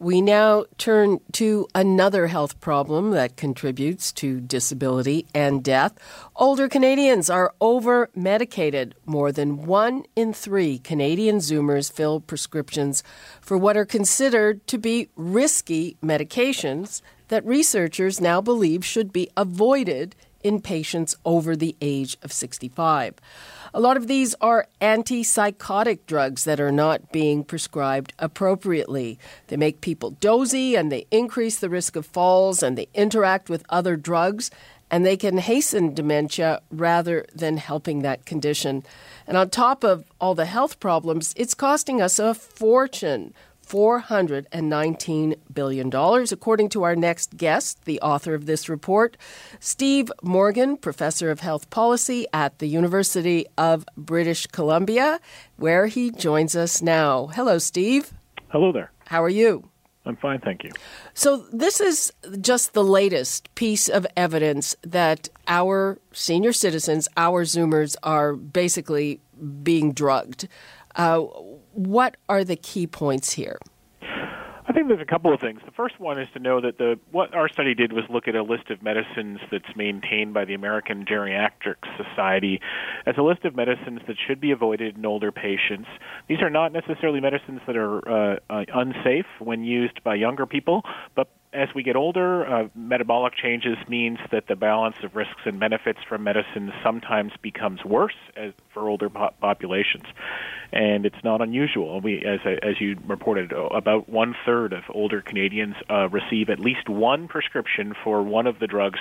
We now turn to another health problem that contributes to disability and death. Older Canadians are over medicated. More than one in three Canadian Zoomers fill prescriptions for what are considered to be risky medications that researchers now believe should be avoided in patients over the age of 65. A lot of these are antipsychotic drugs that are not being prescribed appropriately. They make people dozy and they increase the risk of falls and they interact with other drugs and they can hasten dementia rather than helping that condition. And on top of all the health problems, it's costing us a fortune. $419 billion, according to our next guest, the author of this report, Steve Morgan, professor of health policy at the University of British Columbia, where he joins us now. Hello, Steve. Hello there. How are you? I'm fine, thank you. So, this is just the latest piece of evidence that our senior citizens, our Zoomers, are basically being drugged. Uh, what are the key points here? I think there's a couple of things. The first one is to know that the what our study did was look at a list of medicines that's maintained by the American Geriatric Society as a list of medicines that should be avoided in older patients. These are not necessarily medicines that are uh, uh, unsafe when used by younger people, but as we get older, uh, metabolic changes means that the balance of risks and benefits from medicines sometimes becomes worse as, for older po- populations, and it's not unusual. We, as as you reported, about one third of older Canadians uh, receive at least one prescription for one of the drugs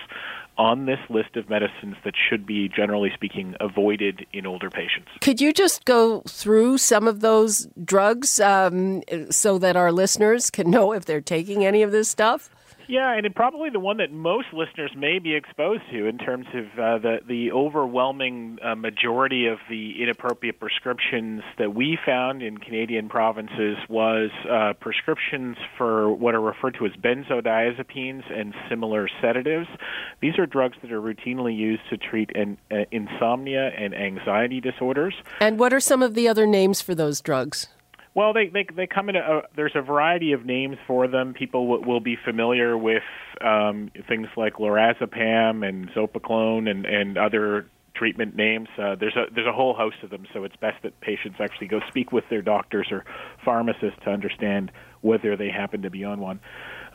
on this list of medicines that should be, generally speaking, avoided in older patients. Could you just go through some of those drugs um, so that our listeners can know if they're taking any of this stuff? Yeah, and probably the one that most listeners may be exposed to in terms of uh, the the overwhelming uh, majority of the inappropriate prescriptions that we found in Canadian provinces was uh, prescriptions for what are referred to as benzodiazepines and similar sedatives. These are drugs that are routinely used to treat an, uh, insomnia and anxiety disorders. And what are some of the other names for those drugs? Well, they they they come in. A, there's a variety of names for them. People w- will be familiar with um, things like lorazepam and zopiclone and and other treatment names. Uh, there's a there's a whole host of them, so it's best that patients actually go speak with their doctors or pharmacists to understand whether they happen to be on one.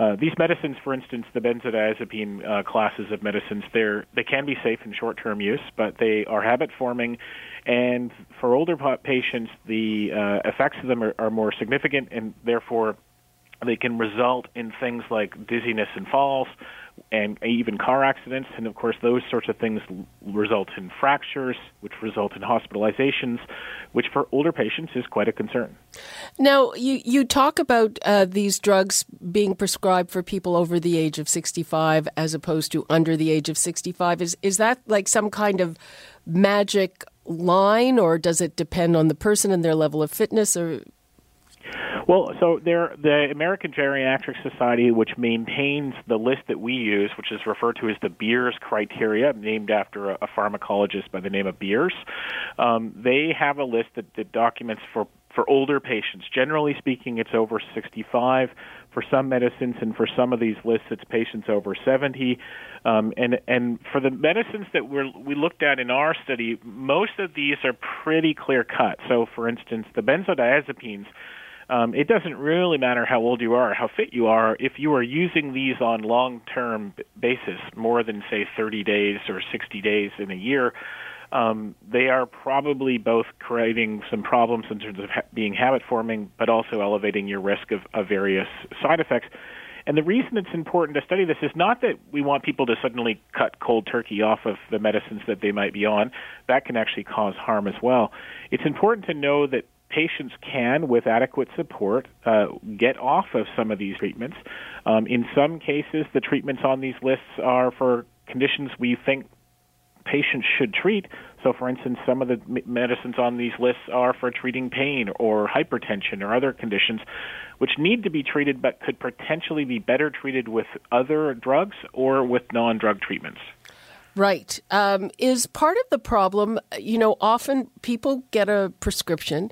Uh, these medicines, for instance, the benzodiazepine uh, classes of medicines, they're, they can be safe in short-term use, but they are habit-forming, and for older patients, the uh, effects of them are, are more significant, and therefore they can result in things like dizziness and falls, and even car accidents. And of course, those sorts of things result in fractures, which result in hospitalizations, which for older patients is quite a concern. Now, you, you talk about uh, these drugs being prescribed for people over the age of 65 as opposed to under the age of 65. Is, is that like some kind of magic line, or does it depend on the person and their level of fitness? Or well, so there, the American Geriatric Society, which maintains the list that we use, which is referred to as the Beers criteria, named after a, a pharmacologist by the name of Beers, um, they have a list that, that documents for for older patients. Generally speaking, it's over 65. For some medicines and for some of these lists, it's patients over 70. Um, and and for the medicines that we we looked at in our study, most of these are pretty clear cut. So, for instance, the benzodiazepines um, it doesn't really matter how old you are, how fit you are, if you are using these on long-term basis, more than say 30 days or 60 days in a year. Um, they are probably both creating some problems in terms of ha- being habit forming, but also elevating your risk of, of various side effects. And the reason it's important to study this is not that we want people to suddenly cut cold turkey off of the medicines that they might be on. That can actually cause harm as well. It's important to know that patients can, with adequate support, uh, get off of some of these treatments. Um, in some cases, the treatments on these lists are for conditions we think patients should treat. So, for instance, some of the medicines on these lists are for treating pain or hypertension or other conditions which need to be treated but could potentially be better treated with other drugs or with non drug treatments. Right. Um, is part of the problem, you know, often people get a prescription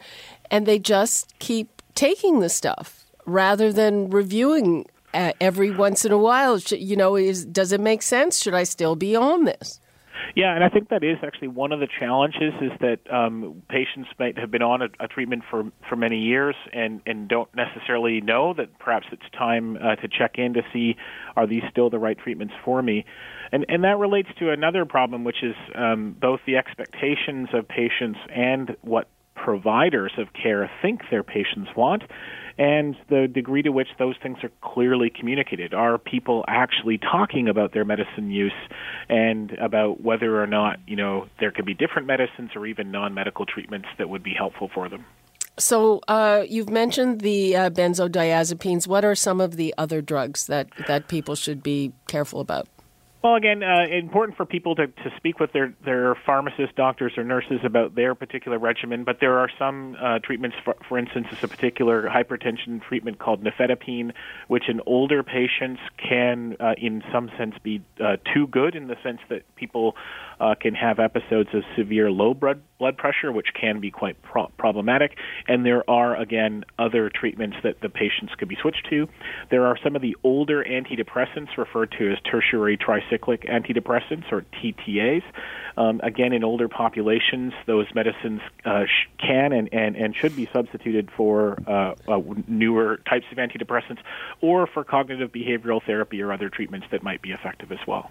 and they just keep taking the stuff rather than reviewing uh, every once in a while. You know, is does it make sense? Should I still be on this? Yeah, and I think that is actually one of the challenges is that um, patients might have been on a, a treatment for for many years and and don't necessarily know that perhaps it's time uh, to check in to see are these still the right treatments for me, and and that relates to another problem, which is um, both the expectations of patients and what providers of care think their patients want and the degree to which those things are clearly communicated. Are people actually talking about their medicine use and about whether or not, you know, there could be different medicines or even non-medical treatments that would be helpful for them? So uh, you've mentioned the uh, benzodiazepines. What are some of the other drugs that, that people should be careful about? Well, again, uh, important for people to, to speak with their, their pharmacists, doctors, or nurses about their particular regimen. But there are some uh, treatments, for, for instance, is a particular hypertension treatment called nifedipine, which in older patients can, uh, in some sense, be uh, too good in the sense that people uh, can have episodes of severe low blood blood pressure, which can be quite pro- problematic. And there are again other treatments that the patients could be switched to. There are some of the older antidepressants referred to as tertiary tricyclic antidepressants or TTAs. Um, again, in older populations, those medicines uh, sh- can and, and, and should be substituted for uh, uh, newer types of antidepressants or for cognitive behavioral therapy or other treatments that might be effective as well.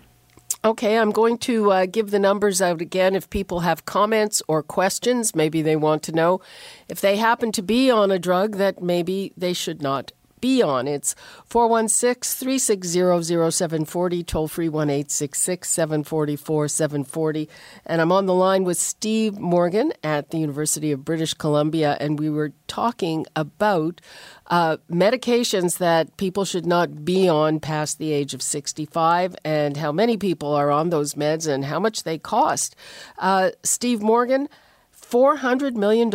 Okay, I'm going to uh, give the numbers out again. If people have comments or questions, maybe they want to know if they happen to be on a drug that maybe they should not be on. It's 416 360 0740, toll free 1 744 740. And I'm on the line with Steve Morgan at the University of British Columbia, and we were talking about uh, medications that people should not be on past the age of 65 and how many people are on those meds and how much they cost. Uh, Steve Morgan, $400 million?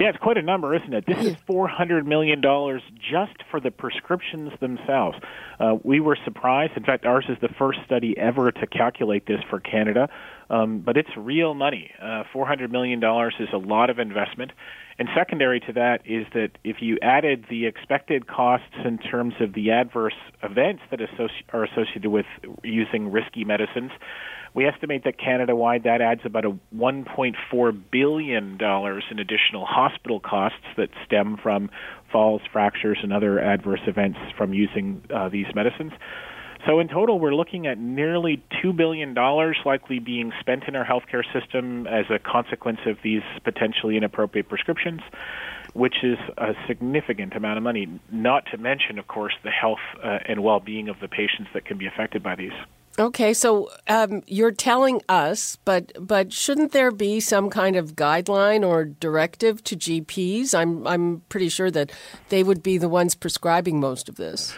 Yeah, it's quite a number, isn't it? This is four hundred million dollars just for the prescriptions themselves. Uh, we were surprised. In fact, ours is the first study ever to calculate this for Canada, um, but it's real money. Uh, four hundred million dollars is a lot of investment. And secondary to that is that if you added the expected costs in terms of the adverse events that associ- are associated with using risky medicines, we estimate that Canada wide that adds about a 1.4 billion dollars in additional hospital costs that stem from falls, fractures, and other adverse events from using uh, these medicines. So in total, we're looking at nearly $2 billion likely being spent in our healthcare system as a consequence of these potentially inappropriate prescriptions, which is a significant amount of money, not to mention, of course, the health uh, and well-being of the patients that can be affected by these. Okay, so um, you're telling us, but but shouldn't there be some kind of guideline or directive to GPs? I'm I'm pretty sure that they would be the ones prescribing most of this.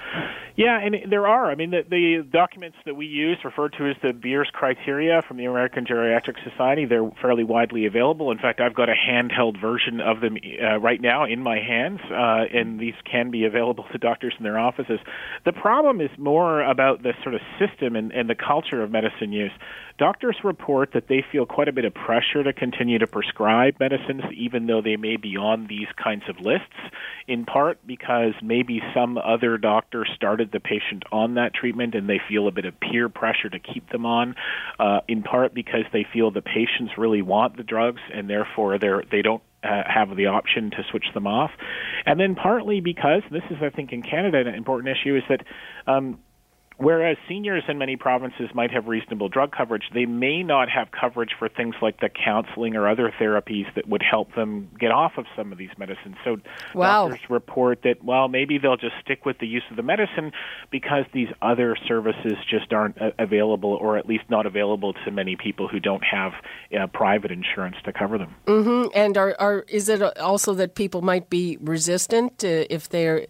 Yeah, and there are. I mean, the, the documents that we use, referred to as the Beers criteria from the American Geriatric Society, they're fairly widely available. In fact, I've got a handheld version of them uh, right now in my hands, uh, and these can be available to doctors in their offices. The problem is more about the sort of system and, and the culture of medicine use. Doctors report that they feel quite a bit of pressure to continue to prescribe medicines, even though they may be on these kinds of lists, in part because maybe some other doctor started the patient on that treatment and they feel a bit of peer pressure to keep them on, uh, in part because they feel the patients really want the drugs and therefore they're, they don't uh, have the option to switch them off. And then partly because, this is, I think, in Canada, an important issue is that um, Whereas seniors in many provinces might have reasonable drug coverage, they may not have coverage for things like the counseling or other therapies that would help them get off of some of these medicines. So wow. doctors report that, well, maybe they'll just stick with the use of the medicine because these other services just aren't uh, available, or at least not available to many people who don't have uh, private insurance to cover them. Mm-hmm. And are, are, is it also that people might be resistant uh, if they're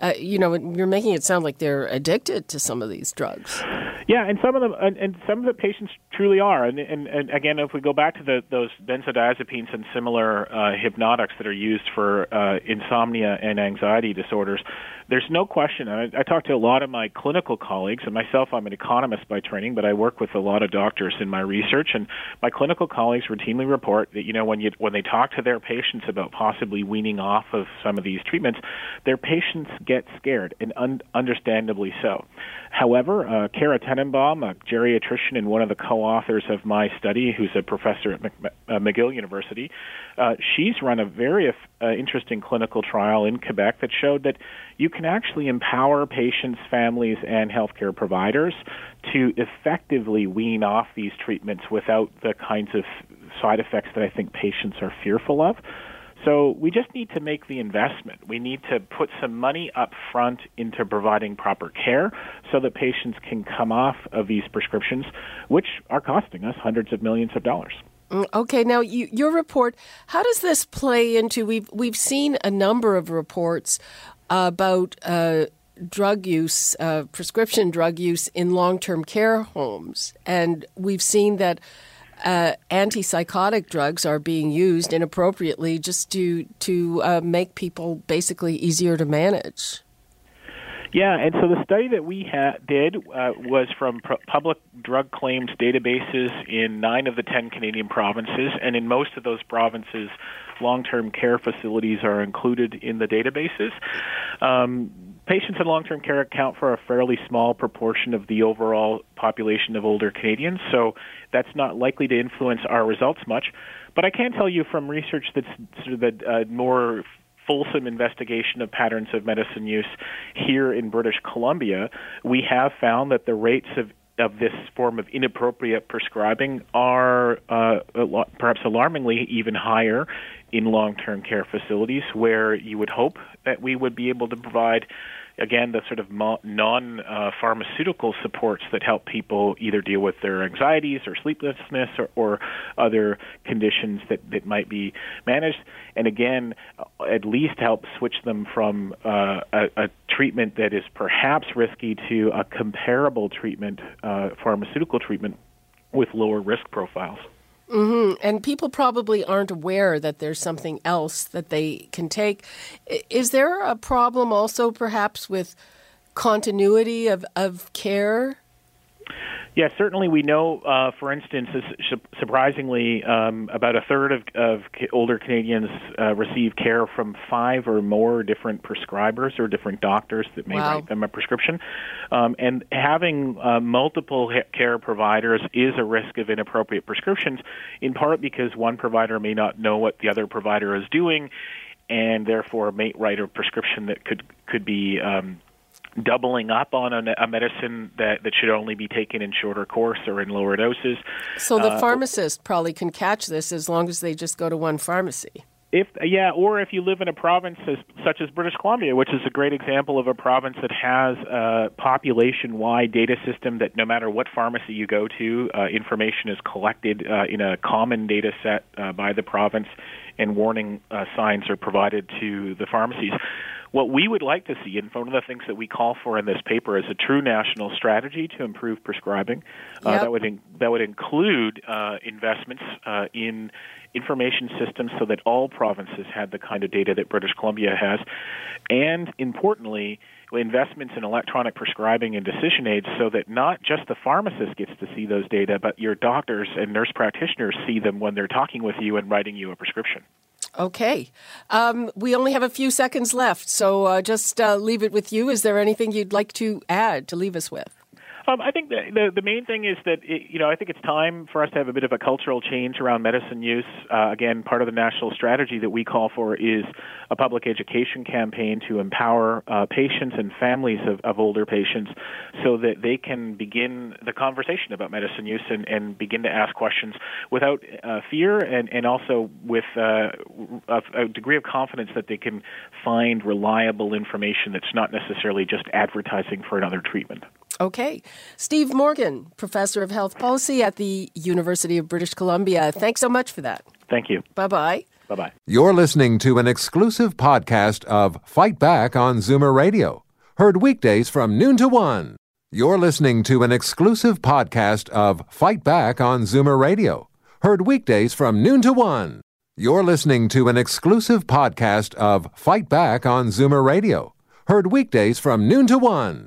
uh, you know, you're making it sound like they're addicted to some of these drugs. Yeah, and some of them, and, and some of the patients truly are. And, and, and again, if we go back to the, those benzodiazepines and similar uh, hypnotics that are used for uh, insomnia and anxiety disorders, there's no question. I, I talk to a lot of my clinical colleagues, and myself, I'm an economist by training, but I work with a lot of doctors in my research. And my clinical colleagues routinely report that you know when you when they talk to their patients about possibly weaning off of some of these treatments, their patients get scared, and un- understandably so. However, uh, Cara Tannenbaum, a geriatrician and one of the co-authors of my study, who's a professor at Mc- uh, McGill University, uh, she's run a very uh, interesting clinical trial in Quebec that showed that you can actually empower patients, families, and healthcare providers to effectively wean off these treatments without the kinds of side effects that I think patients are fearful of. So we just need to make the investment. We need to put some money up front into providing proper care so that patients can come off of these prescriptions, which are costing us hundreds of millions of dollars. Mm, okay, now you, your report. How does this play into? We've we've seen a number of reports about uh, drug use, uh, prescription drug use in long term care homes. And we've seen that uh, antipsychotic drugs are being used inappropriately just to, to uh, make people basically easier to manage. Yeah, and so the study that we ha- did uh, was from public drug claims databases in nine of the ten Canadian provinces, and in most of those provinces, long-term care facilities are included in the databases. Um, patients in long-term care account for a fairly small proportion of the overall population of older Canadians, so that's not likely to influence our results much. But I can tell you from research that's sort of the uh, more fulsome investigation of patterns of medicine use here in British Columbia, we have found that the rates of of this form of inappropriate prescribing are uh, perhaps alarmingly even higher in long-term care facilities, where you would hope that we would be able to provide again, the sort of non uh, pharmaceutical supports that help people either deal with their anxieties or sleeplessness or, or other conditions that, that might be managed. And again, at least help switch them from uh, a, a, treatment that is perhaps risky to a comparable treatment, uh, pharmaceutical treatment with lower risk profiles. Mm-hmm. And people probably aren't aware that there's something else that they can take. Is there a problem also, perhaps, with continuity of, of care? Yeah, certainly we know, uh, for instance, surprisingly, um, about a third of, of older Canadians uh, receive care from five or more different prescribers or different doctors that may wow. write them a prescription. Um, and having uh, multiple care providers is a risk of inappropriate prescriptions, in part because one provider may not know what the other provider is doing and therefore may write a prescription that could could be um, doubling up on a, a, medicine that, that should only be taken in shorter course or in lower doses. So the uh, pharmacist probably can catch this as long as they just go to one pharmacy. If yeah, or if you live in a province as, such as British Columbia, which is a great example of a province that has a population-wide data system that no matter what pharmacy you go to, uh, information is collected uh, in a common data set uh, by the province, and warning uh, signs are provided to the pharmacies. What we would like to see, and one of the things that we call for in this paper, is a true national strategy to improve prescribing. Uh, that would in, that would include uh, investments uh, in information systems so that all provinces had the kind of data that British Columbia has, and importantly, investments in electronic prescribing and decision aids so that not just the pharmacist gets to see those data, but your doctors and nurse practitioners see them when they're talking with you and writing you a prescription. Okay. Um, we only have a few seconds left, so uh, just uh, leave it with you. Is there anything you'd like to add to leave us with? Um, I think the, the, the main thing is that it, you know I think it's time for us to have a bit of a cultural change around medicine use. Uh, again, part of the national strategy that we call for is a public education campaign to empower uh, patients and families of, of older patients so that they can begin the conversation about medicine use and, and begin to ask questions without uh, fear and, and also with uh, a, a degree of confidence that they can find reliable information that's not necessarily just advertising for another treatment. Okay. Steve Morgan, professor of health policy at the University of British Columbia. Thanks so much for that. Thank you. Bye bye. Bye bye. You're listening to an exclusive podcast of Fight Back on Zoomer Radio, heard weekdays from noon to one. You're listening to an exclusive podcast of Fight Back on Zoomer Radio, heard weekdays from noon to one. You're listening to an exclusive podcast of Fight Back on Zoomer Radio, heard weekdays from noon to one.